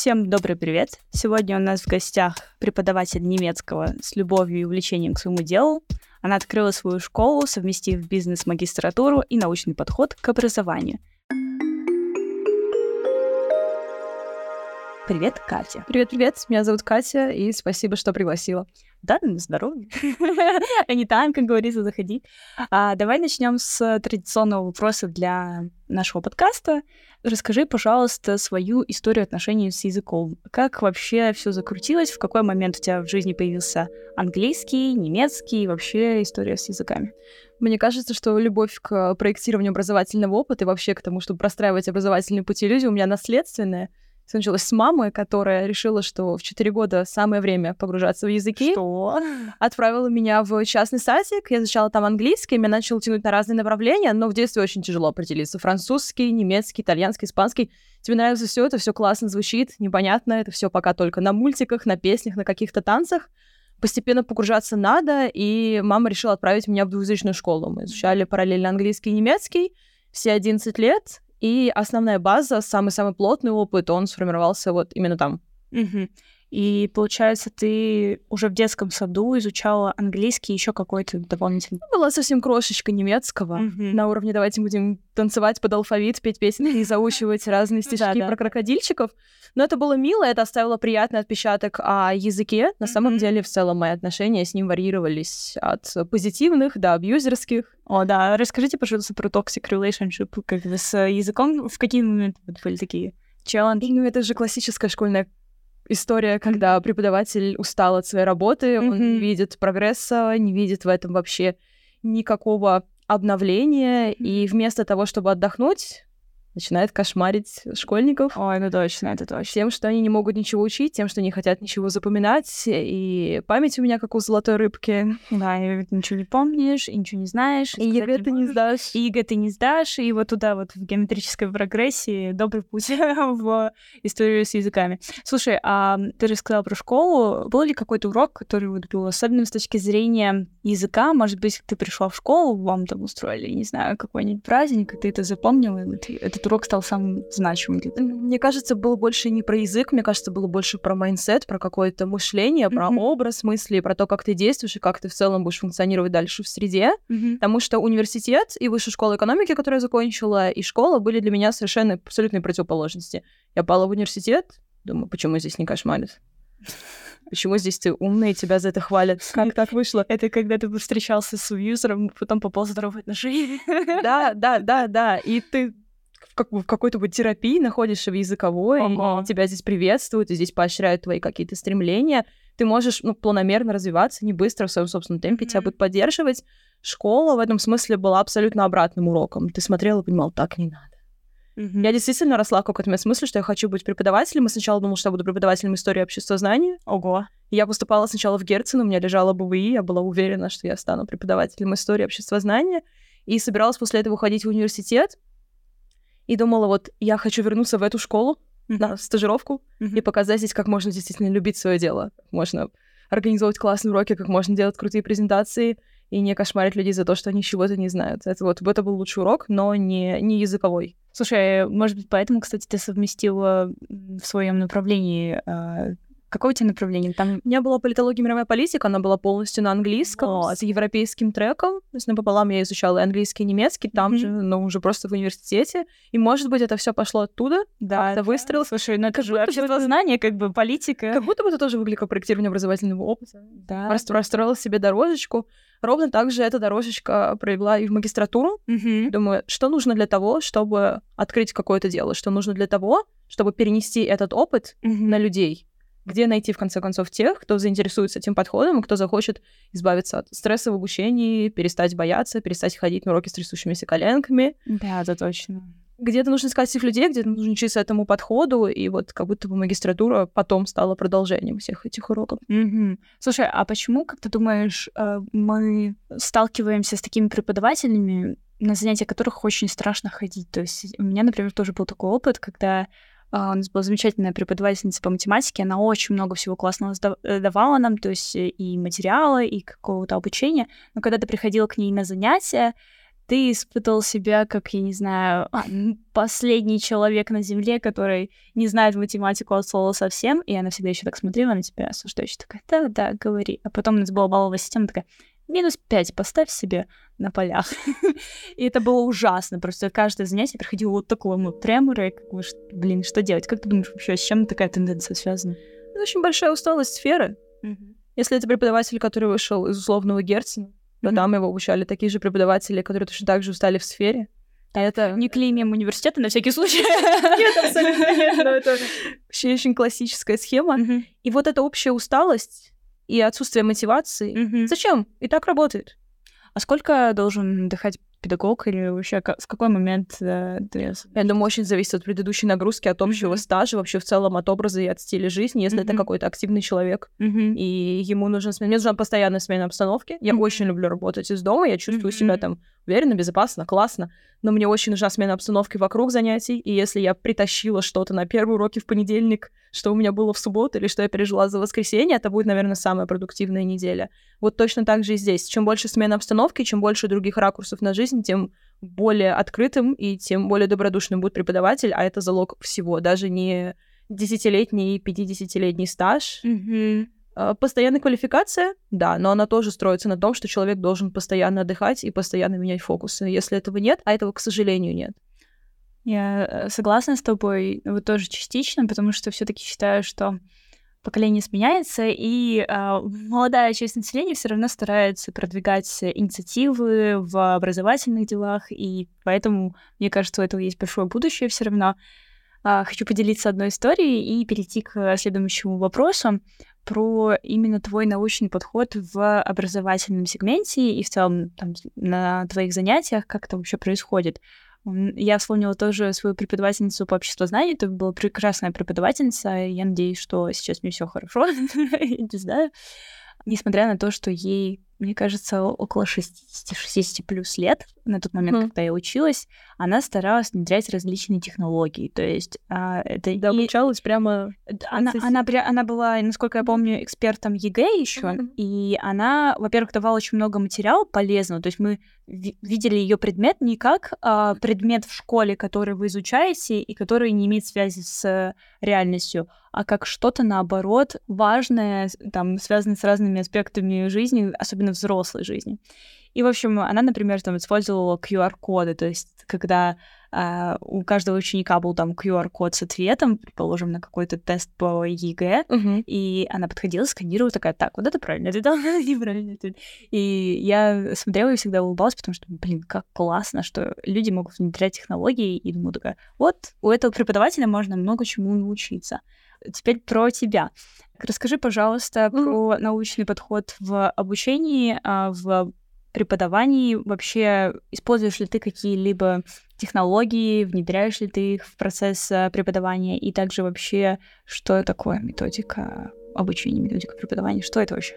Всем добрый привет! Сегодня у нас в гостях преподаватель немецкого с любовью и увлечением к своему делу. Она открыла свою школу, совместив бизнес-магистратуру и научный подход к образованию. Привет, Катя. Привет-привет, меня зовут Катя, и спасибо, что пригласила. Да, на здоровье. Anytime, как говорится, заходи. А, давай начнем с традиционного вопроса для нашего подкаста. Расскажи, пожалуйста, свою историю отношений с языком. Как вообще все закрутилось? В какой момент у тебя в жизни появился английский, немецкий, вообще история с языками? Мне кажется, что любовь к проектированию образовательного опыта и вообще к тому, чтобы простраивать образовательные пути люди, у меня наследственная. Все началось с мамы, которая решила, что в 4 года самое время погружаться в языки. Что? Отправила меня в частный садик. Я изучала там английский, меня начал тянуть на разные направления, но в детстве очень тяжело определиться. Французский, немецкий, итальянский, испанский. Тебе нравится все это, все классно звучит, непонятно, это все пока только на мультиках, на песнях, на каких-то танцах. Постепенно погружаться надо, и мама решила отправить меня в двухязычную школу. Мы изучали параллельно английский и немецкий все 11 лет, и основная база, самый-самый плотный опыт, он сформировался вот именно там. Угу. И получается, ты уже в детском саду изучала английский, еще какой-то дополнительный. Была совсем крошечка немецкого mm-hmm. на уровне давайте будем танцевать под алфавит, петь песни и заучивать разные стишки про крокодильчиков. Но это было мило, это оставило приятный отпечаток о языке. На самом деле, в целом, мои отношения с ним варьировались от позитивных до абьюзерских. О, да. Расскажите, пожалуйста, про toxic relationship как с языком. В какие моменты были такие челленджи? Ну, это же классическая школьная история, когда преподаватель устал от своей работы, mm-hmm. он не видит прогресса, не видит в этом вообще никакого обновления, mm-hmm. и вместо того, чтобы отдохнуть, начинает кошмарить школьников. Ой, ну точно, это точно. Тем, что они не могут ничего учить, тем, что не хотят ничего запоминать. И память у меня как у золотой рыбки. Да, и ничего не помнишь, и ничего не знаешь. И, ЕГЭ ты не сдашь. И ЕГЭ ты не сдашь, и вот туда вот в геометрической прогрессии добрый путь в историю с языками. Слушай, а ты рассказала про школу. Был ли какой-то урок, который вот был особенным с точки зрения языка? Может быть, ты пришла в школу, вам там устроили, не знаю, какой-нибудь праздник, и ты это запомнила, и это этот урок стал самым значимым? Мне кажется, было больше не про язык, мне кажется, было больше про mindset, про какое-то мышление, mm-hmm. про образ мысли, про то, как ты действуешь и как ты в целом будешь функционировать дальше в среде. Mm-hmm. Потому что университет и высшая школа экономики, которую я закончила, и школа были для меня совершенно абсолютной противоположности. Я пала в университет, думаю, почему здесь не кошмарят? Почему здесь ты умный, тебя за это хвалят? Как так вышло? Это когда ты встречался с юзером, потом попал здоровые отношения. Да, да, да, да. И ты в, как, в какой-то вот терапии находишься в языковой, ага. и тебя здесь приветствуют, и здесь поощряют твои какие-то стремления. Ты можешь ну, планомерно развиваться, не быстро, в своем собственном темпе, mm-hmm. тебя будут поддерживать. Школа в этом смысле была абсолютно обратным уроком. Ты смотрел и понимал, так не надо. Mm-hmm. Я действительно росла в каком-то смысле, что я хочу быть преподавателем. И сначала думала, что я буду преподавателем истории общества знания. Ого. Я поступала сначала в Герцен, у меня лежала БВИ, я была уверена, что я стану преподавателем истории общества знания. И собиралась после этого уходить в университет и думала, вот я хочу вернуться в эту школу mm-hmm. на стажировку mm-hmm. и показать здесь, как можно действительно любить свое дело. Можно организовывать классные уроки, как можно делать крутые презентации и не кошмарить людей за то, что они чего-то не знают. Это вот это был лучший урок, но не, не языковой. Слушай, может быть, поэтому, кстати, ты совместила в своем направлении а, Какое у тебя направление? Там... У меня была политология мировая политика, она была полностью на английском, вот. с европейским треком. То есть напополам я изучала английский, и немецкий, там mm-hmm. же, но уже просто в университете. И, может быть, это все пошло оттуда, да, как-то выстрелилось. Слушай, ну это же общество знания, как бы политика. Как будто бы это тоже выглядит как проектирование образовательного опыта. Да. Просто расстроила себе дорожечку. Ровно так же эта дорожечка провела и в магистратуру. Mm-hmm. Думаю, что нужно для того, чтобы открыть какое-то дело, что нужно для того, чтобы перенести этот опыт mm-hmm. на людей где найти, в конце концов, тех, кто заинтересуется этим подходом и кто захочет избавиться от стресса в обучении, перестать бояться, перестать ходить на уроки с трясущимися коленками. Да, это точно. Где-то нужно искать этих людей, где-то нужно учиться этому подходу, и вот как будто бы магистратура потом стала продолжением всех этих уроков. Mm-hmm. Слушай, а почему, как ты думаешь, э, мы сталкиваемся с такими преподавателями, на занятия которых очень страшно ходить? То есть у меня, например, тоже был такой опыт, когда у нас была замечательная преподавательница по математике, она очень много всего классного э, давала нам, то есть и материалы, и какого-то обучения. Но когда ты приходила к ней на занятия, ты испытывал себя как, я не знаю, последний человек на Земле, который не знает математику от слова совсем, и она всегда еще так смотрела на тебя, осуждающая, такая, да-да, говори. А потом у нас была балловая система такая, минус 5 поставь себе на полях. и это было ужасно. Просто каждое занятие приходило вот такое ну, треморы, и как бы, блин, что делать? Как ты думаешь вообще, с чем такая тенденция связана? Это очень большая усталость сферы. Если это преподаватель, который вышел из условного Герцена, но там его обучали такие же преподаватели, которые точно так же устали в сфере. А это... Не клеймим университета на всякий случай. Нет, абсолютно нет. Но это вообще очень классическая схема. И вот эта общая усталость и отсутствие мотивации. Зачем? И так работает. А сколько должен отдыхать педагог или вообще в какой момент э, ты... Я думаю, очень зависит от предыдущей нагрузки, от общего mm-hmm. стажа, вообще в целом от образа и от стиля жизни, если mm-hmm. это какой-то активный человек, mm-hmm. и ему нужен смена. Мне нужна постоянная смена обстановки. Я mm-hmm. очень люблю работать из дома, я чувствую mm-hmm. себя там уверенно, безопасно, классно, но мне очень нужна смена обстановки вокруг занятий, и если я притащила что-то на первые уроки в понедельник, что у меня было в субботу или что я пережила за воскресенье, это будет, наверное, самая продуктивная неделя. Вот точно так же и здесь. Чем больше смена обстановки, чем больше других ракурсов на жизнь, тем более открытым и тем более добродушным будет преподаватель, а это залог всего, даже не десятилетний, пятидесятилетний стаж. Mm-hmm постоянная квалификация, да, но она тоже строится на том, что человек должен постоянно отдыхать и постоянно менять фокусы. Если этого нет, а этого, к сожалению, нет. Я э, согласна с тобой, вот тоже частично, потому что все-таки считаю, что поколение сменяется, и э, молодая часть населения все равно старается продвигать инициативы в образовательных делах, и поэтому, мне кажется, у этого есть большое будущее все равно. Э, хочу поделиться одной историей и перейти к следующему вопросу про именно твой научный подход в образовательном сегменте и в целом там, на твоих занятиях, как это вообще происходит. Я вспомнила тоже свою преподавательницу по обществознанию, это была прекрасная преподавательница, я надеюсь, что сейчас мне все хорошо, не знаю. Несмотря на то, что ей мне кажется, около 60-60 плюс лет, на тот момент, mm. когда я училась, она старалась внедрять различные технологии. То есть а, это... Да, и... обучалась прямо... Она, она, она была, насколько я помню, экспертом ЕГЭ еще, mm-hmm. и она, во-первых, давала очень много материала полезного. То есть мы видели ее предмет не как а, предмет в школе, который вы изучаете и который не имеет связи с реальностью, а как что-то, наоборот, важное, там, связанное с разными аспектами жизни, особенно взрослой жизни. И, в общем, она, например, там использовала QR-коды, то есть когда Uh, у каждого ученика был там QR-код с ответом, предположим, на какой-то тест по ЕГЭ, uh-huh. и она подходила, сканировала, такая, так, вот это правильно ответил, неправильно. И я смотрела и всегда улыбалась, потому что, блин, как классно, что люди могут внедрять технологии, и думаю такая, вот, у этого преподавателя можно много чему научиться. Теперь про тебя. Расскажи, пожалуйста, mm-hmm. про научный подход в обучении, а, в преподавании. Вообще, используешь ли ты какие-либо технологии, внедряешь ли ты их в процесс а, преподавания, и также вообще, что такое методика обучения, методика преподавания, что это вообще?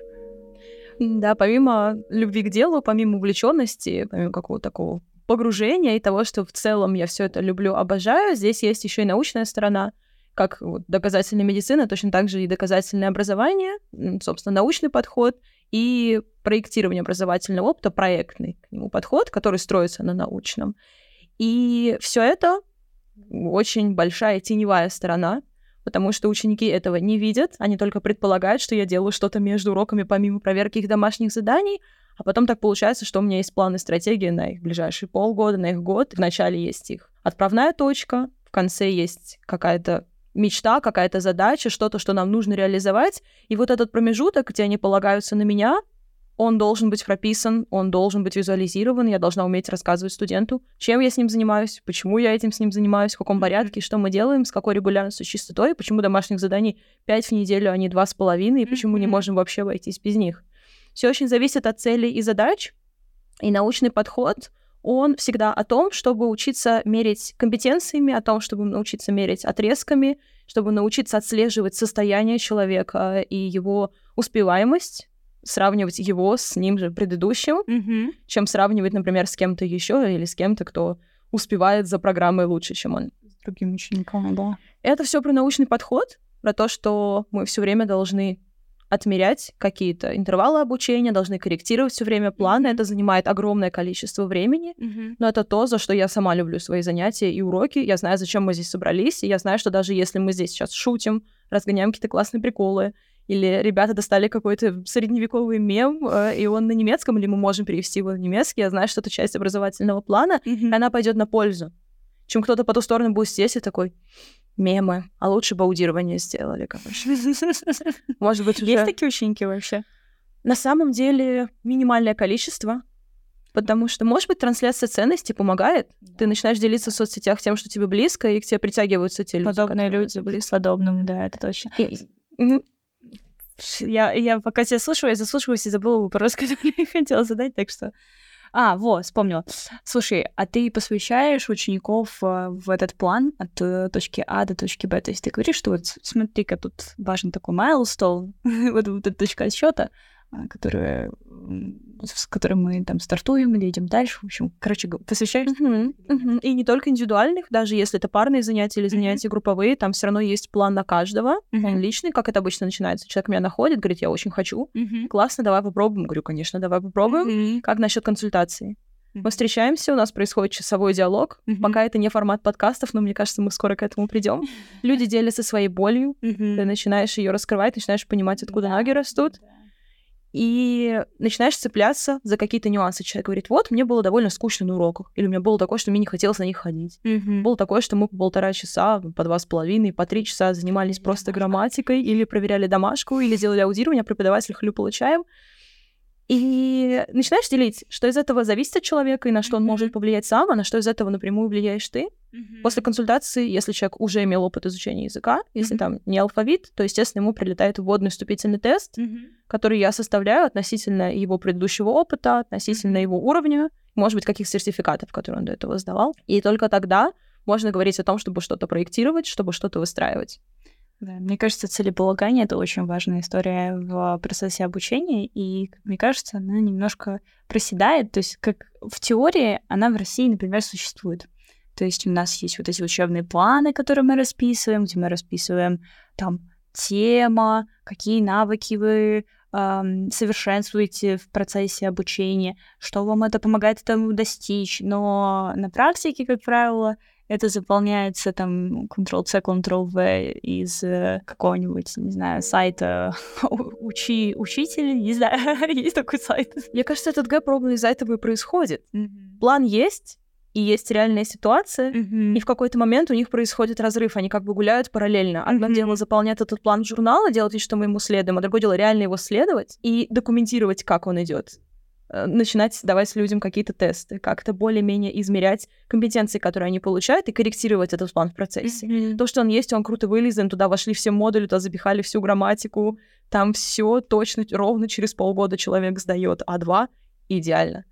Да, помимо любви к делу, помимо увлеченности, помимо какого-то такого погружения и того, что в целом я все это люблю, обожаю, здесь есть еще и научная сторона как вот, доказательная медицина, точно так же и доказательное образование, собственно, научный подход и проектирование образовательного опыта, проектный к нему подход, который строится на научном. И все это очень большая теневая сторона, потому что ученики этого не видят, они только предполагают, что я делаю что-то между уроками помимо проверки их домашних заданий, а потом так получается, что у меня есть план и стратегия на их ближайшие полгода, на их год. Вначале есть их отправная точка, в конце есть какая-то мечта, какая-то задача, что-то, что нам нужно реализовать. И вот этот промежуток, где они полагаются на меня, он должен быть прописан, он должен быть визуализирован, я должна уметь рассказывать студенту, чем я с ним занимаюсь, почему я этим с ним занимаюсь, в каком порядке, что мы делаем, с какой регулярностью, частотой, почему домашних заданий 5 в неделю, а не 2,5, и почему не можем вообще обойтись без них. Все очень зависит от целей и задач, и научный подход — он всегда о том, чтобы учиться мерить компетенциями, о том, чтобы научиться мерить отрезками, чтобы научиться отслеживать состояние человека и его успеваемость, сравнивать его с ним же предыдущим, mm-hmm. чем сравнивать, например, с кем-то еще или с кем-то, кто успевает за программой лучше, чем он. С другими учениками, да. Это все про научный подход, про то, что мы все время должны отмерять какие-то интервалы обучения, должны корректировать все время планы. Это занимает огромное количество времени, Мгм. но это то, за что я сама люблю свои занятия и уроки. Я знаю, зачем мы здесь собрались, и я знаю, что даже если мы здесь сейчас шутим, разгоняем какие-то классные приколы, или ребята достали какой-то средневековый мем, э, и он на немецком, или мы можем перевести его на немецкий, я знаю, что это часть образовательного плана, и Мгм. она пойдет на пользу. Чем кто-то по ту сторону будет сидеть и такой, мемы, а лучше бы аудирование сделали, короче. Может быть, Есть уже... такие ученики вообще? На самом деле минимальное количество, потому что, может быть, трансляция ценностей помогает. Ты начинаешь делиться в соцсетях тем, что тебе близко, и к тебе притягиваются те люди. Подобные люди с подобным, да, это точно. Я, я пока тебя слушаю, я заслушиваюсь и забыла вопрос, который я хотела задать, так что... А, вот, вспомнила. Слушай, а ты посвящаешь учеников э, в этот план от э, точки А до точки Б? То есть ты говоришь, что вот смотри-ка, тут важен такой майлстоун, вот, вот эта точка отсчета, а, которая, м, с которой мы там стартуем или идем дальше. В общем, короче, посвящаешь Мгм, мгм. И не только индивидуальных, даже если это парные занятия или занятия групповые, там все равно есть план на каждого. Мгм. Он личный, как это обычно начинается. Человек меня находит, говорит, я очень хочу. Мгм. Классно, давай попробуем. Говорю, конечно, давай попробуем. Мгм. Как насчет консультации? Мы встречаемся, у нас происходит часовой диалог. Мгм. Пока это не формат подкастов, но мне кажется, мы скоро к этому придем. Люди делятся своей болью, Мгм. ты начинаешь ее раскрывать, начинаешь понимать, откуда Да, ноги растут, да. И начинаешь цепляться за какие-то нюансы. Человек говорит, вот, мне было довольно скучно на уроках, или у меня было такое, что мне не хотелось на них ходить. Мгм. Было такое, что мы по полтора часа, по два с половиной, по три часа занимались Проверяли просто грамматикой, или проверяли домашку, или делали аудирование, а преподаватель хлюпал чаем. И начинаешь делить, что из этого зависит от человека, и на что он Мгм. может повлиять сам, а на что из этого напрямую влияешь ты. Мгм. После консультации, если человек уже имел опыт изучения языка, если Мгм. там не алфавит, то, естественно, ему прилетает вводный вступительный тест, Мгм. который я составляю относительно его предыдущего опыта, относительно Мгм. его уровня, может быть, каких сертификатов, которые он до этого сдавал. И только тогда можно говорить о том, чтобы что-то проектировать, чтобы что-то выстраивать. Мне кажется, целеполагание — это очень важная история в процессе обучения, и, мне кажется, она немножко проседает. То есть, как в теории, она в России, например, существует. То есть у нас есть вот эти учебные планы, которые мы расписываем, где мы расписываем там тема, какие навыки вы совершенствуете в процессе обучения, что вам это помогает этому достичь. Но на практике, как правило, это заполняется там Ctrl-C, Ctrl-V из э, какого-нибудь, не знаю, сайта учи учитель, не знаю, есть такой сайт. Мне кажется, этот гэп ровно из-за этого и происходит. План есть, и есть реальная ситуация, и в какой-то момент у них происходит разрыв, они как бы гуляют параллельно. Одно Мгм. дело заполнять этот план в журнал и делать вид, что мы ему следуем, а другое дело реально его следовать и документировать, как он идет. Э, Начинать давать людям какие-то тесты, как-то более-менее измерять компетенции, которые они получают, и корректировать этот план в процессе. Мгм. То, что он есть, он круто вылезан, туда вошли все модули, туда запихали всю грамматику, там все точно, ровно через полгода человек сдает А2, идеально.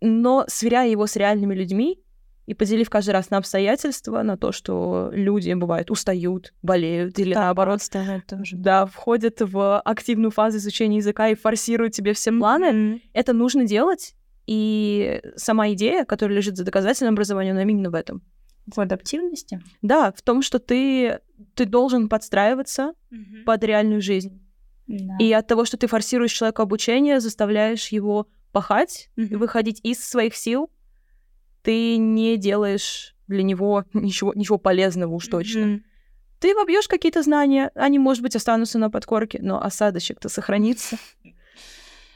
Но сверяя его с реальными людьми и поделив каждый раз на обстоятельства, на то, что люди, бывает, устают, болеют или Да, наоборот, тоже. да, входят в активную фазу изучения языка и форсируют тебе все планы, Мгм. это нужно делать. И сама идея, которая лежит за доказательным образованием, она именно в этом. В адаптивности. Да, в том, что ты, ты должен подстраиваться Мгм. под реальную жизнь. Да. И от того, что ты форсируешь человеку обучение, заставляешь его пахать, Мгм. выходить из своих сил, ты не делаешь для него ничего, ничего полезного уж точно. Мгм. Ты вобьешь какие-то знания, они, может быть, останутся на подкорке, но осадочек-то сохранится.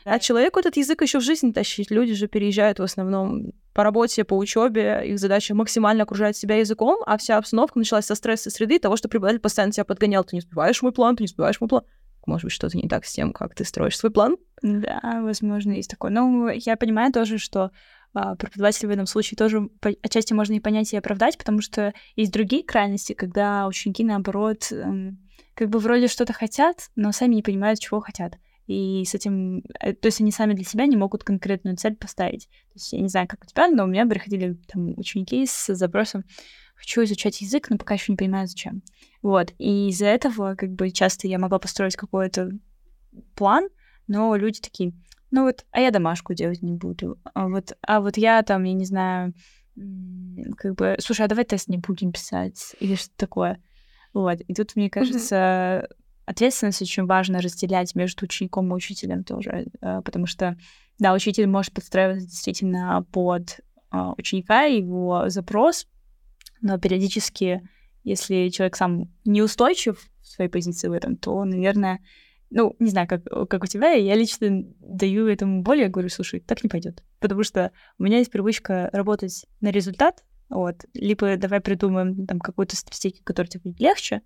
А человеку этот язык еще в жизнь тащить. Люди же переезжают в основном по работе, по учебе. Их задача максимально окружать себя языком, а вся обстановка началась со стресса среды, того, что преподаватель постоянно тебя подгонял. Ты не успеваешь мой план, ты не успеваешь мой план. Может быть, что-то не так с тем, как ты строишь свой план. Да, возможно, есть такое. Ну, я понимаю тоже, что а, преподаватель в этом случае тоже отчасти можно и понять, и оправдать, потому что есть другие крайности, когда ученики, наоборот, эм, как бы вроде что-то хотят, но сами не понимают, чего хотят. И с этим, э, то есть они сами для себя не могут конкретную цель поставить. То есть я не знаю, как у тебя, но у меня приходили там ученики с запросом «хочу изучать язык, но пока еще не понимаю, зачем». Вот, и из-за этого как бы часто я могла построить какой-то план, но люди такие, ну вот, а я домашку делать не буду. А вот, а вот я там, я не знаю, как бы, слушай, а давай тест не будем писать или что-то такое. Вот, и тут, мне кажется, ответственность очень важно разделять между учеником и учителем тоже, э, потому что, да, учитель может подстраиваться действительно под э, ученика, его запрос, но периодически, если человек сам неустойчив в своей позиции в этом, то, наверное, ну, не знаю, как, как у тебя, я лично даю этому более, говорю, слушай, так не пойдет. Потому что у меня есть привычка работать на результат, вот, либо давай придумаем там какую-то стратегию, которая тебе будет легче,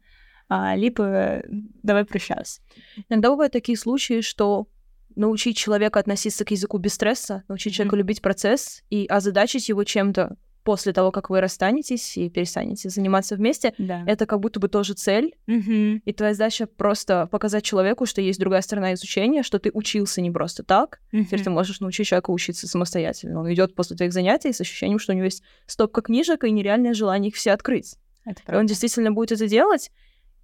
а, либо давай прощаться. Иногда бывают такие случаи, что научить человека относиться к языку без стресса, научить mm-hmm. человека любить процесс и озадачить его чем-то, после того, как вы расстанетесь и перестанете заниматься вместе, да. это как будто бы тоже цель. Угу. И твоя задача просто показать человеку, что есть другая сторона изучения, что ты учился не просто так. Угу. Теперь ты можешь научить человека учиться самостоятельно. Он идет после твоих занятий с ощущением, что у него есть стопка книжек и нереальное желание их все открыть. И он действительно будет это делать.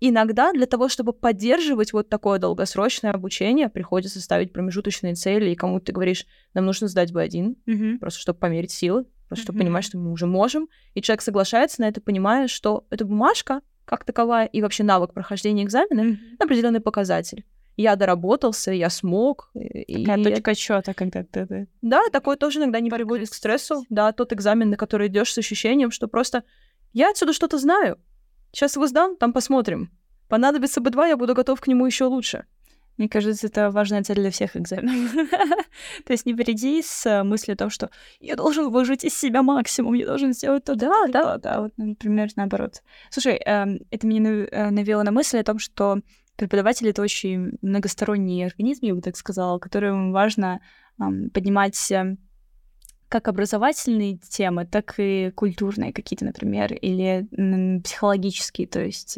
Иногда для того, чтобы поддерживать вот такое долгосрочное обучение, приходится ставить промежуточные цели, и кому-то ты говоришь, нам нужно сдать B1, угу. просто чтобы померить силы чтобы понимать, что мы уже можем. И человек соглашается на это, понимая, что эта бумажка как таковая и вообще навык прохождения экзамена mm-hmm. определенный показатель. Я доработался, я смог. Такая и... точка отсчета, когда ты... Да, такое тоже иногда не приводит к стрессу. Да, тот экзамен, на который идешь с ощущением, что просто я отсюда что-то знаю. Сейчас его сдам, там посмотрим. Понадобится бы два, я буду готов к нему еще лучше. Мне кажется, это важная цель для всех экзаменов. То есть не приди с э, мыслью о том, что я должен выжить из себя максимум, я должен сделать то, да, да, да, вот, например, наоборот. Слушай, эм, это меня э, навело на мысль о том, что преподаватель — это очень многосторонний организм, я бы так сказала, которым важно поднимать э, как образовательные темы, так и культурные какие-то, например, или психологические. То есть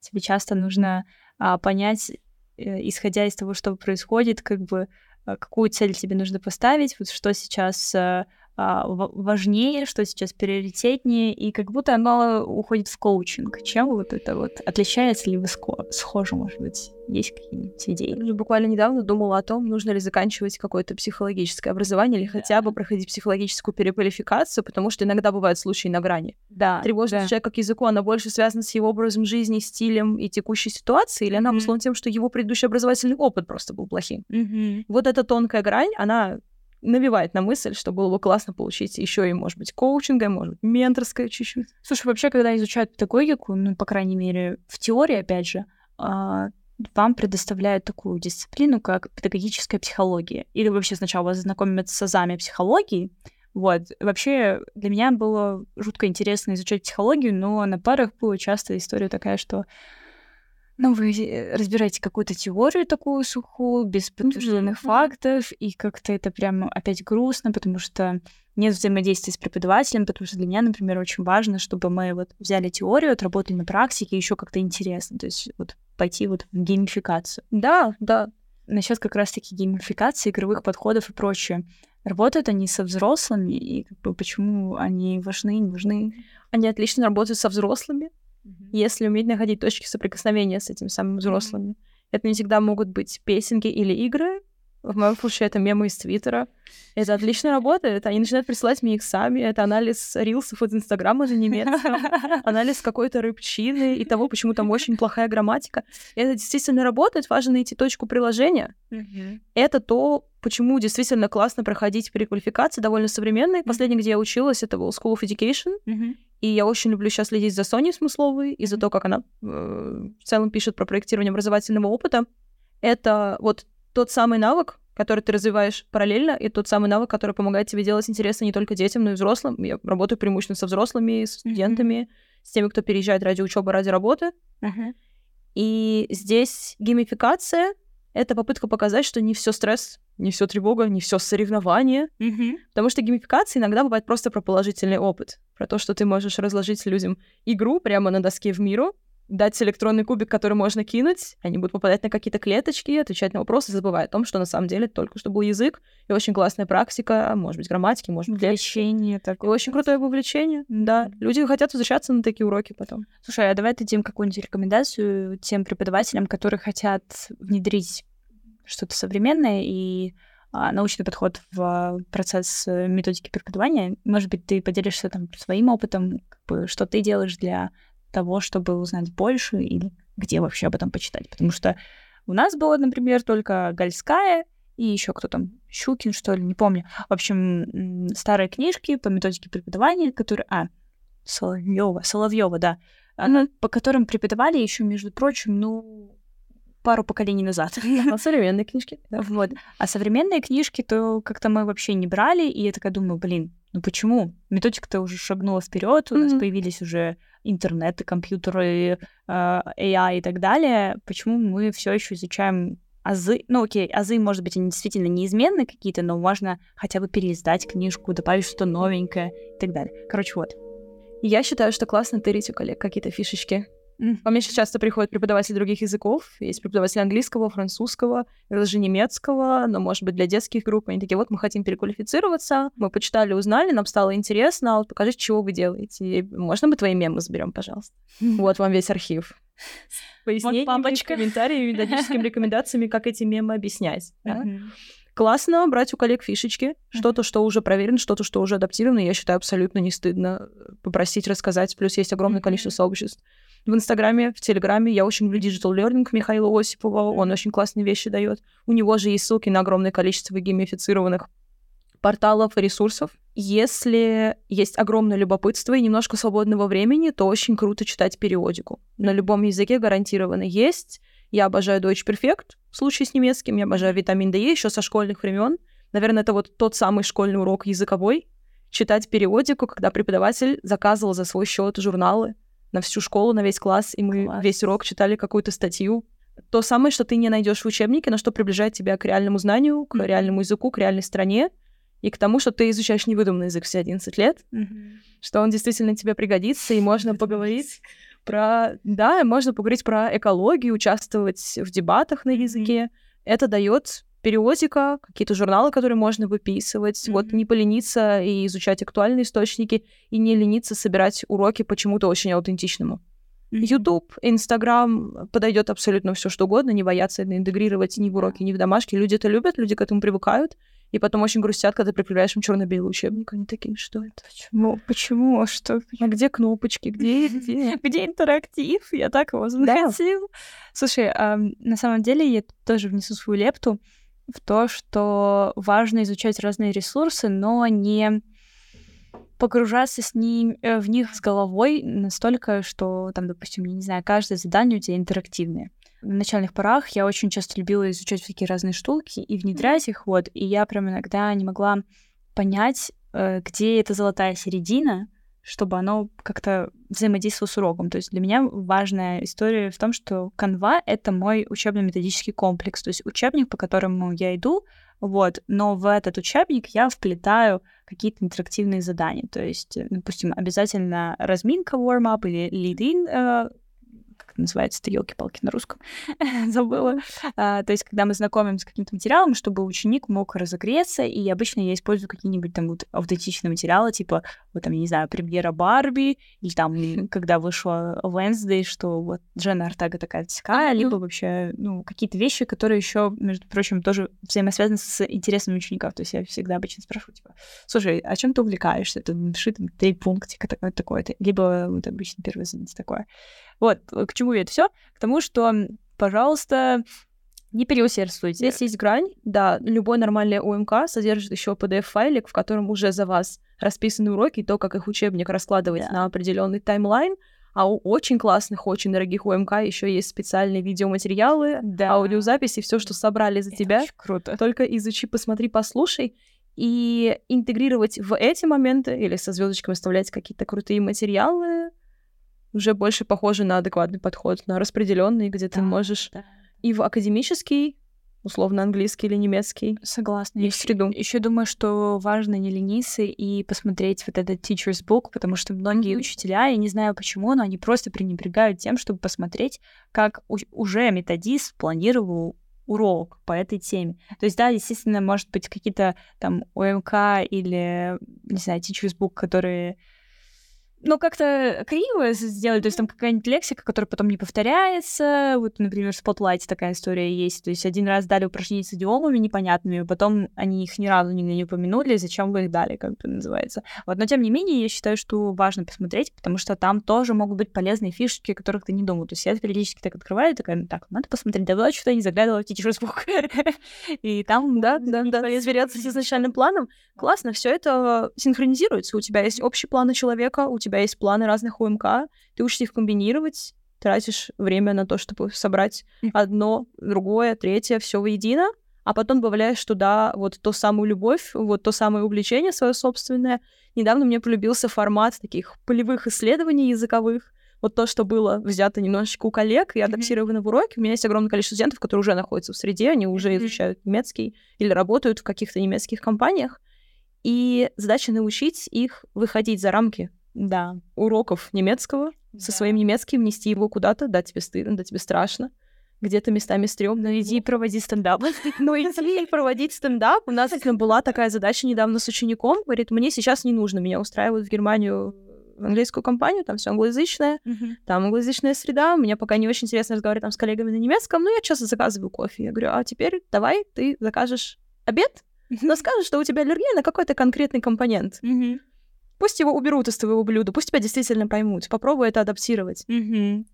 тебе часто нужно а, понять Э, исходя из того, что происходит, как бы э, какую цель тебе нужно поставить, вот что сейчас э, важнее, что сейчас приоритетнее, и как будто оно уходит в коучинг. Чем вот это вот? Отличается ли вы схоже, может быть? Есть какие-нибудь идеи? Я буквально недавно думала о том, нужно ли заканчивать какое-то психологическое образование или хотя бы проходить психологическую переквалификацию, потому что иногда бывают случаи на грани. Да. Тревожность да. человека к языку, она больше связана с его образом жизни, стилем и текущей ситуацией, или она mm-hmm. обусловлена тем, что его предыдущий образовательный опыт просто был плохим. Mm-hmm. Вот эта тонкая грань, она навевает на мысль, что было бы классно получить еще и, может быть, коучинга, может быть, менторское чуть-чуть. Слушай, вообще, когда изучают педагогику, ну, по крайней мере, в теории, опять же, а, вам предоставляют такую дисциплину, как педагогическая психология. Или вообще сначала вас знакомят с азами психологии, вот. Вообще для меня было жутко интересно изучать психологию, но на парах была часто история такая, что ну, вы э, разбираете какую-то теорию такую сухую, без подтвержденных mm-hmm. фактов, и как-то это прям опять грустно, потому что нет взаимодействия с преподавателем, потому что для меня, например, очень важно, чтобы мы вот взяли теорию, отработали на практике, еще как-то интересно, то есть вот пойти вот в геймификацию. Да, да. Насчет как раз-таки геймификации, игровых подходов и прочее. Работают они со взрослыми, и как бы почему они важны, не важны? Они отлично работают со взрослыми, mm-hmm. если уметь находить точки соприкосновения с этими самыми взрослыми. Mm-hmm. Это не всегда могут быть песенки или игры, в моем случае это мемы из Твиттера. Это отлично работает. Они начинают присылать мне их сами. Это анализ рилсов из Инстаграма за немецким, анализ какой-то рыбчины и того, почему там очень плохая грамматика. Это действительно работает. Важно найти точку приложения. Это то, почему действительно классно проходить переквалификации, довольно современные. Последний, где я училась, это был School of Education. И я очень люблю сейчас следить за Соней Смысловой и за то, как она э, в целом пишет про проектирование образовательного опыта. Это вот тот самый навык, который ты развиваешь параллельно, и тот самый навык, который помогает тебе делать интересно не только детям, но и взрослым. Я работаю преимущественно со взрослыми, с студентами, mm-hmm. с теми, кто переезжает ради учебы, ради работы. Mm-hmm. И здесь геймификация — это попытка показать, что не все стресс, не все тревога, не все соревнование. Mm-hmm. Потому что геймификация иногда бывает просто про положительный опыт, про то, что ты можешь разложить людям игру прямо на доске в миру, дать электронный кубик, который можно кинуть, они будут попадать на какие-то клеточки, отвечать на вопросы, забывая о том, что на самом деле только что был язык, и очень классная практика, может быть, грамматики, может быть, Вовлечение такое. И очень крутое вовлечение, да. Люди хотят возвращаться на такие уроки потом. Слушай, а давай дадим какую-нибудь рекомендацию тем преподавателям, которые хотят внедрить что-то современное и а, научный подход в процесс э, методики преподавания. Может быть, ты поделишься там своим опытом, как бы, что ты делаешь для того, чтобы узнать больше или где вообще об этом почитать, потому что у нас было, например, только Гольская и еще кто там, Щукин, что ли, не помню. В общем, старые книжки по методике преподавания, которые... А, Соловьева, Соловьева, да, mm-hmm. по которым преподавали еще, между прочим, ну, пару поколений назад. А современные книжки? Вот. А современные книжки, то как-то мы вообще не брали, и я такая думаю, блин, ну почему? Методика-то уже шагнула вперед, у mm-hmm. нас появились уже интернеты, компьютеры, а, AI и так далее. Почему мы все еще изучаем азы, ну окей, азы, может быть, они действительно неизменны какие-то, но можно хотя бы переиздать книжку, добавить что-то новенькое и так далее. Короче, вот. Я считаю, что классно тырить у коллег какие-то фишечки. Mm. Ко мне сейчас часто приходят преподаватели других языков. Есть преподаватели английского, французского, даже немецкого, но, может быть, для детских групп. Они такие, вот мы хотим переквалифицироваться, мы почитали, узнали, нам стало интересно, а вот покажите, чего вы делаете. И можно мы твои мемы заберем, пожалуйста? Вот вам весь архив. Пояснениями, вот папочка. комментариями, методическими рекомендациями, как эти мемы объяснять. Да? Классно брать у коллег фишечки, что-то, что уже проверено, что-то, что уже адаптировано. Я считаю, абсолютно не стыдно попросить рассказать. Плюс есть огромное количество сообществ в Инстаграме, в Телеграме. Я очень люблю Digital Learning Михаила Осипова. Он очень классные вещи дает. У него же есть ссылки на огромное количество геймифицированных порталов и ресурсов. Если есть огромное любопытство и немножко свободного времени, то очень круто читать периодику. На любом языке гарантированно есть. Я обожаю Deutsche Perfect в случае с немецким, я обожаю витамин D еще со школьных времен. Наверное, это вот тот самый школьный урок языковой. Читать периодику, когда преподаватель заказывал за свой счет журналы на всю школу, на весь класс, и мы Класс. весь урок читали какую-то статью. То самое, что ты не найдешь в учебнике, но что приближает тебя к реальному знанию, к mm-hmm. реальному языку, к реальной стране и к тому, что ты изучаешь невыдуманный язык все 11 лет, mm-hmm. что он действительно тебе пригодится, и можно поговорить про... Да, можно поговорить про экологию, участвовать в дебатах на языке. Mm-hmm. Это дает периодика, какие-то журналы, которые можно выписывать. Mm-hmm. Вот не полениться и изучать актуальные источники, и не лениться собирать уроки почему-то очень аутентичному. YouTube, Instagram подойдет абсолютно все что угодно, не бояться это интегрировать ни в уроки, ни в домашки. Люди это любят, люди к этому привыкают, и потом очень грустят, когда ты прикрепляешь им черно-белый учебник. Они такие, что это? Почему? Почему? А что? А где кнопочки? Где? Где, где интерактив? Я так его захотел. Слушай, на самом деле я тоже внесу свою лепту в то, что важно изучать разные ресурсы, но не погружаться с ним, э, в них с головой настолько, что там, допустим, я не знаю, каждое задание у тебя интерактивное. В начальных порах я очень часто любила изучать всякие разные штуки и внедрять их, вот, и я прям иногда не могла понять, э, где эта золотая середина, чтобы оно как-то взаимодействовало с уроком. То есть для меня важная история в том, что Canva — это мой учебно-методический комплекс, то есть учебник, по которому я иду, вот, но в этот учебник я вплетаю какие-то интерактивные задания, то есть, допустим, обязательно разминка, warm-up или lead-in э, как называется это, елки-палки на русском, забыла. А, то есть, когда мы знакомимся с каким-то материалом, чтобы ученик мог разогреться, и обычно я использую какие-нибудь там вот аутентичные материалы, типа, вот там, я не знаю, премьера Барби, или там, когда вышла Wednesday, что вот Джена Артага такая такая, либо вообще, ну, какие-то вещи, которые еще, между прочим, тоже взаимосвязаны с интересами учеников. То есть я всегда обычно спрашиваю, типа, слушай, а чем ты увлекаешься? Ты напиши там три пунктика такое-то. Либо вот обычно занятие такое. Вот, к чему это все? К тому, что, пожалуйста, не переусердствуйте. Здесь есть грань. Да, любой нормальный УМК содержит еще PDF-файлик, в котором уже за вас расписаны уроки, и то, как их учебник раскладывать да. на определенный таймлайн. А у очень классных, очень дорогих УМК еще есть специальные видеоматериалы, да. аудиозаписи, все, что собрали за Это тебя. Очень круто. Только изучи, посмотри, послушай. И интегрировать в эти моменты или со звездочками оставлять какие-то крутые материалы уже больше похоже на адекватный подход, на распределенный, где да, ты можешь да. и в академический, условно английский или немецкий. Согласна. И в среду. Еще думаю, что важно не лениться и посмотреть вот этот teacher's book, потому что многие mm-hmm. учителя, я не знаю почему, но они просто пренебрегают тем, чтобы посмотреть, как уже методист планировал урок по этой теме. То есть, да, естественно, может быть, какие-то там ОМК или, не знаю, teacher's book, которые ну, как-то криво сделали, то есть там какая-нибудь лексика, которая потом не повторяется, вот, например, в Spotlight такая история есть, то есть один раз дали упражнения с идиомами непонятными, потом они их ни разу нигде не упомянули, зачем вы их дали, как это называется. Вот, но тем не менее, я считаю, что важно посмотреть, потому что там тоже могут быть полезные фишки, о которых ты не думал. То есть я периодически так открываю, такая, ну, так, надо посмотреть, давно что-то не заглядывала в Teacher's Book. И там, да, да, да, сверяться с изначальным планом. Классно, все это синхронизируется. У тебя есть общий план у человека, у тебя есть планы разных УМК, ты учишься их комбинировать, тратишь время на то, чтобы собрать одно, другое, третье, все воедино, а потом добавляешь туда вот то самую любовь, вот то самое увлечение свое собственное. Недавно мне полюбился формат таких полевых исследований языковых, вот то, что было взято немножечко у коллег и адаптировано mm-hmm. в уроке. У меня есть огромное количество студентов, которые уже находятся в среде, они уже mm-hmm. изучают немецкий или работают в каких-то немецких компаниях. И задача научить их выходить за рамки да. уроков немецкого, да. со своим немецким, нести его куда-то, да, тебе стыдно, да, тебе страшно, где-то местами стрёмно. Ну, иди проводи стендап. Ну, иди проводить стендап. У нас была такая задача недавно с учеником. Говорит, мне сейчас не нужно, меня устраивают в Германию в английскую компанию, там все англоязычное, mm-hmm. там англоязычная среда, мне пока не очень интересно разговаривать там с коллегами на немецком, но я часто заказываю кофе. Я говорю, а теперь давай ты закажешь обед, но скажешь, что у тебя аллергия на какой-то конкретный компонент. Mm-hmm. Пусть его уберут из твоего блюда, пусть тебя действительно поймут. Попробуй это адаптировать. Mm-hmm.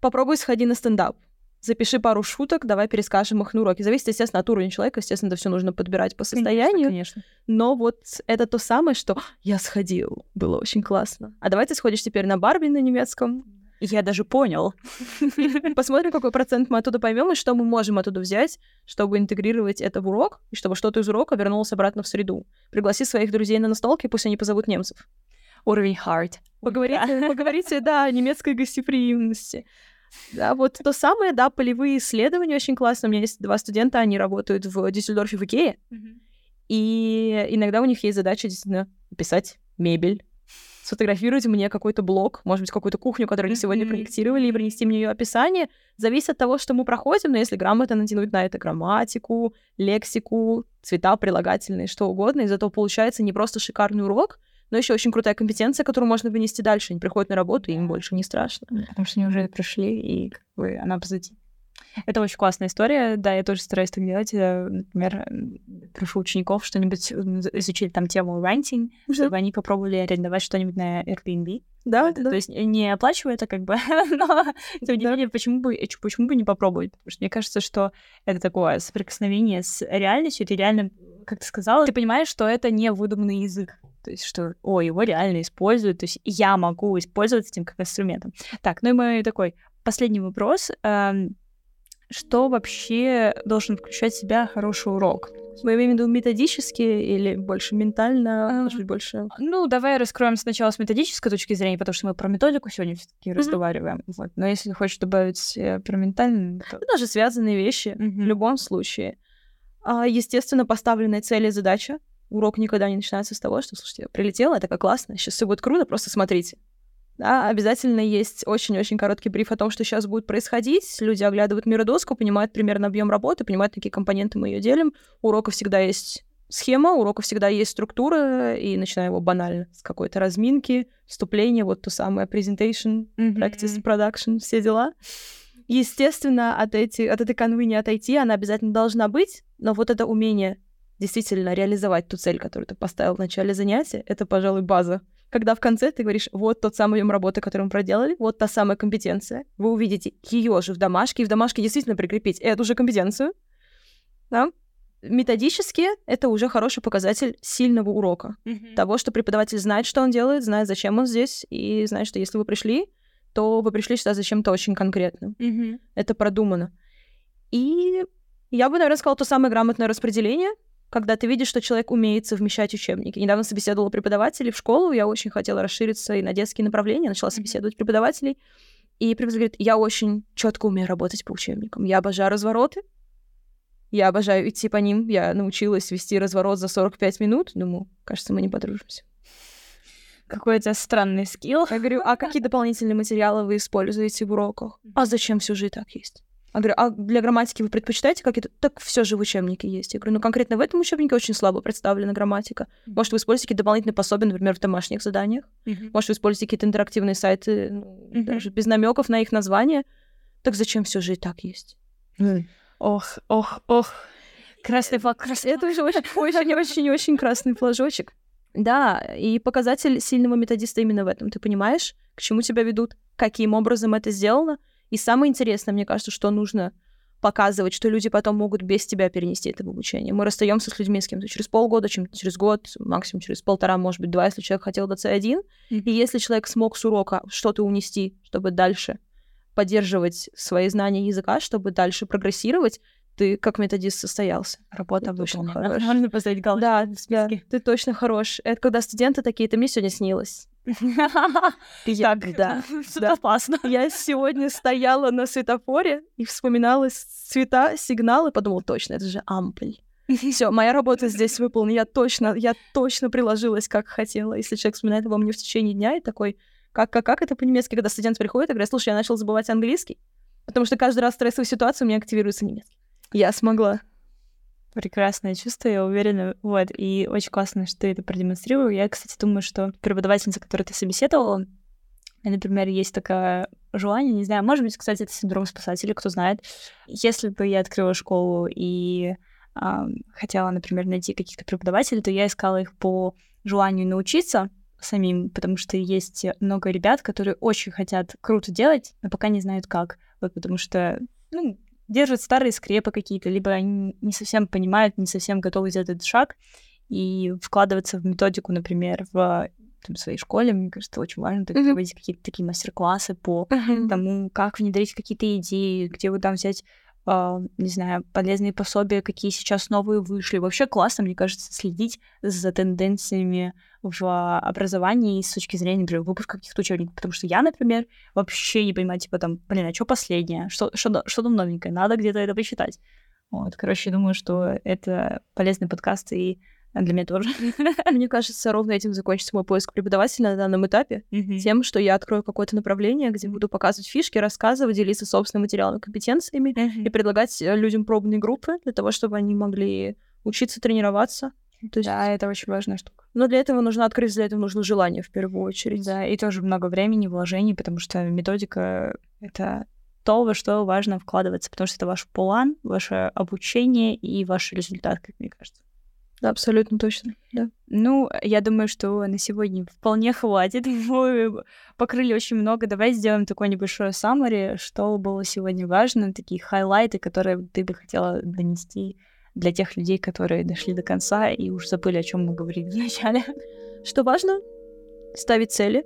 Попробуй сходи на стендап. Запиши пару шуток, давай перескажем их на уроке. Зависит, естественно, от уровня человека. Естественно, это все нужно подбирать по состоянию. Конечно, конечно. Но вот это то самое, что я сходил, было очень классно. А давай ты сходишь теперь на Барби на немецком. Я даже понял. Посмотрим, какой процент мы оттуда поймем и что мы можем оттуда взять, чтобы интегрировать это в урок, и чтобы что-то из урока вернулось обратно в среду. Пригласи своих друзей на настолки, пусть они позовут немцев. Уровень hard. Поговорите, поговорите, да, о немецкой гостеприимности. Да, вот то самое, да, полевые исследования очень классно. У меня есть два студента, они работают в Дюссельдорфе в Икее, и иногда у них есть задача действительно писать мебель, сфотографировать мне какой-то блок, может быть, какую-то кухню, которую они сегодня проектировали, и принести мне ее описание. Зависит от того, что мы проходим, но если грамотно натянуть на это грамматику, лексику, цвета, прилагательные, что угодно, из этого получается не просто шикарный урок, но еще очень крутая компетенция, которую можно вынести дальше. Они приходят на работу, и им больше не страшно. Потому что они уже пришли, и как бы она позади. Это очень классная история. Да, я тоже стараюсь так делать. Например, прошу учеников что-нибудь изучить там тему рентинг, чтобы они попробовали арендовать что-нибудь на Airbnb. Да, да. То есть не оплачивая это как бы, но тем не менее, почему бы, почему бы не попробовать? Потому что мне кажется, что это такое соприкосновение с реальностью, ты реально, как ты сказала, ты понимаешь, что это не выдуманный язык. То есть, что, о, его реально используют, то есть я могу использовать этим как инструментом. Так, ну и мой такой последний вопрос. Эм, что вообще должен включать в себя хороший урок? Мы имеем в виду методически или больше ментально, а, может быть, больше? Ну, давай раскроем сначала с методической точки зрения, потому что мы про методику сегодня все-таки mm-hmm. разговариваем. Вот. Но если хочешь добавить э, про ментально... То... Это же связанные вещи mm-hmm. в любом случае. А, естественно, поставленная цель и задача. Урок никогда не начинается с того, что, слушайте, прилетела, это как классно, сейчас все будет круто, просто смотрите. Да, обязательно есть очень-очень короткий бриф о том, что сейчас будет происходить. Люди оглядывают миродоску, понимают примерно объем работы, понимают, какие компоненты мы ее делим. У урока всегда есть схема, у урока всегда есть структура, и начинаем его банально с какой-то разминки, вступления, вот то самое presentation, mm-hmm. practice, production, все дела. Естественно, от, эти, от этой канвы не отойти, она обязательно должна быть, но вот это умение действительно реализовать ту цель, которую ты поставил в начале занятия, это, пожалуй, база когда в конце ты говоришь, вот тот самый объем работы, который мы проделали, вот та самая компетенция. Вы увидите ее же в домашке, и в домашке действительно прикрепить эту же компетенцию. Да? Методически это уже хороший показатель сильного урока. Mm-hmm. Того, что преподаватель знает, что он делает, знает, зачем он здесь, и знает, что если вы пришли, то вы пришли сюда зачем-то очень конкретным. Mm-hmm. Это продумано. И я бы, наверное, сказала то самое грамотное распределение, когда ты видишь, что человек умеет совмещать учебники. Недавно собеседовала преподавателей в школу, я очень хотела расшириться и на детские направления, начала собеседовать преподавателей. И преподаватель говорит, я очень четко умею работать по учебникам. Я обожаю развороты, я обожаю идти по ним. Я научилась вести разворот за 45 минут. Думаю, кажется, мы не подружимся. Какой-то странный скилл. Я говорю, а какие дополнительные материалы вы используете в уроках? А зачем все же и так есть? А говорю, а для грамматики вы предпочитаете какие-то? Так все же в учебнике есть. Я говорю, ну конкретно в этом учебнике очень слабо представлена грамматика. Может, вы используете какие-то дополнительные пособия, например, в домашних заданиях. Мгм. Может, вы используете какие-то интерактивные сайты, ну, Мгм. даже без намеков на их название. Так зачем все же и так есть? Ох, ох, ох. Красный флаг, красный Это уже очень, очень, очень, очень красный флажочек. Да, и показатель сильного методиста именно в этом. Ты понимаешь, к чему тебя ведут, каким образом это сделано. И самое интересное, мне кажется, что нужно показывать, что люди потом могут без тебя перенести это в обучение. Мы расстаемся с людьми с кем-то через полгода, чем-то через год, максимум через полтора, может быть, два, если человек хотел до C1. И если человек смог с урока что-то унести, чтобы дальше поддерживать свои знания языка, чтобы дальше прогрессировать, ты как методист состоялся. Работа Ты выполнена. Можно поставить галочку Да, в да, списке. ты точно хорош. Это когда студенты такие, ты мне сегодня снилась. Я- Так, да. да. опасно. Я сегодня стояла на светофоре и вспоминала цвета, сигналы, подумала, точно, это же ампуль. Все, моя работа здесь выполнена. Я точно, я точно приложилась, как хотела. Если человек вспоминает обо мне в течение дня и такой, как, как, как это по-немецки, когда студент приходит и говорит, слушай, я начал забывать английский, потому что каждый раз в стрессовой ситуации у меня активируется немецкий. Я смогла. Прекрасное чувство, я уверена. Вот, и очень классно, что ты это продемонстрировал. Я, кстати, думаю, что преподавательница, которую ты собеседовала, например, есть такое желание, не знаю, может быть, кстати, это синдром спасателя, кто знает. Если бы я открыла школу и ам, хотела, например, найти каких-то преподавателей, то я искала их по желанию научиться самим, потому что есть много ребят, которые очень хотят круто делать, но пока не знают как. Вот потому что, ну, держат старые скрепы какие-то, либо они не совсем понимают, не совсем готовы сделать этот шаг и вкладываться в методику, например, в там, своей школе, мне кажется, очень важно так, проводить какие-то такие мастер-классы по тому, как внедрить какие-то идеи, где вы там взять, не знаю, полезные пособия, какие сейчас новые вышли. Вообще классно, мне кажется, следить за тенденциями в образовании с точки зрения, например, выпуска каких-то учебников. Потому что я, например, вообще не понимаю, типа там, блин, а что последнее? Что, что, что там новенькое? Надо где-то это почитать. Вот, короче, думаю, что это полезный подкаст и для меня тоже. Мне кажется, ровно этим закончится мой поиск преподавателя на данном этапе. Тем, что я открою какое-то направление, где буду показывать фишки, рассказывать, делиться собственным материалом и компетенциями и предлагать э, людям пробные группы для того, чтобы они могли учиться тренироваться. То есть, Да, это очень важная штука. Но для этого нужно открыть, для этого нужно желание в первую очередь. Да, и тоже много времени, вложений, потому что методика — это то, во что важно вкладываться, потому что это ваш план, ваше обучение и ваш результат, как мне кажется. Да, абсолютно точно. Да. Ну, я думаю, что на сегодня вполне хватит. Мы покрыли очень много. Давай сделаем такое небольшое summary, что было сегодня важно, такие хайлайты, которые ты бы хотела донести для тех людей, которые дошли до конца и уж забыли, о чем мы говорили вначале. Что важно? Ставить цели,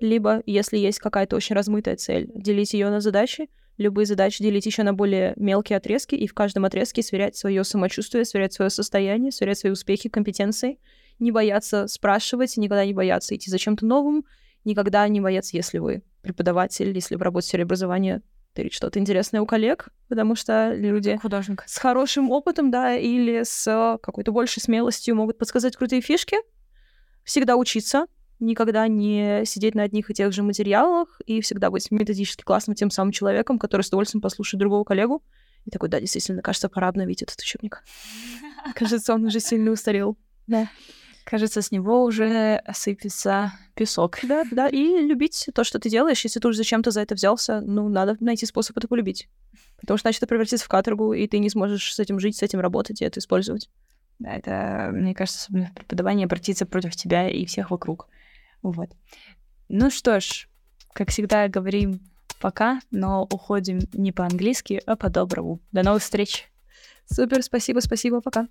либо, если есть какая-то очень размытая цель, делить ее на задачи, любые задачи делить еще на более мелкие отрезки, и в каждом отрезке сверять свое самочувствие, сверять свое состояние, сверять свои успехи, компетенции, не бояться спрашивать, никогда не бояться идти за чем-то новым, никогда не бояться, если вы преподаватель, если вы работаете в образования, тырить что-то интересное у коллег, потому что люди Художник. с хорошим опытом, да, или с какой-то большей смелостью могут подсказать крутые фишки. Всегда учиться, никогда не сидеть на одних и тех же материалах, и всегда быть методически классным тем самым человеком, который с удовольствием послушает другого коллегу. И такой, да, действительно, кажется, пора обновить этот учебник. Кажется, он уже сильно устарел. Да. Кажется, с него уже сыпется песок. Да, да, и любить то, что ты делаешь. Если ты уже зачем-то за это взялся, ну, надо найти способ это полюбить. Потому что иначе это превратится в каторгу, и ты не сможешь с этим жить, с этим работать и это использовать. Да, это, мне кажется, особенно в преподавании обратиться против тебя и всех вокруг. Вот. Ну что ж, как всегда говорим пока, но уходим не по-английски, а по-доброму. До новых встреч! Супер, спасибо, спасибо, пока.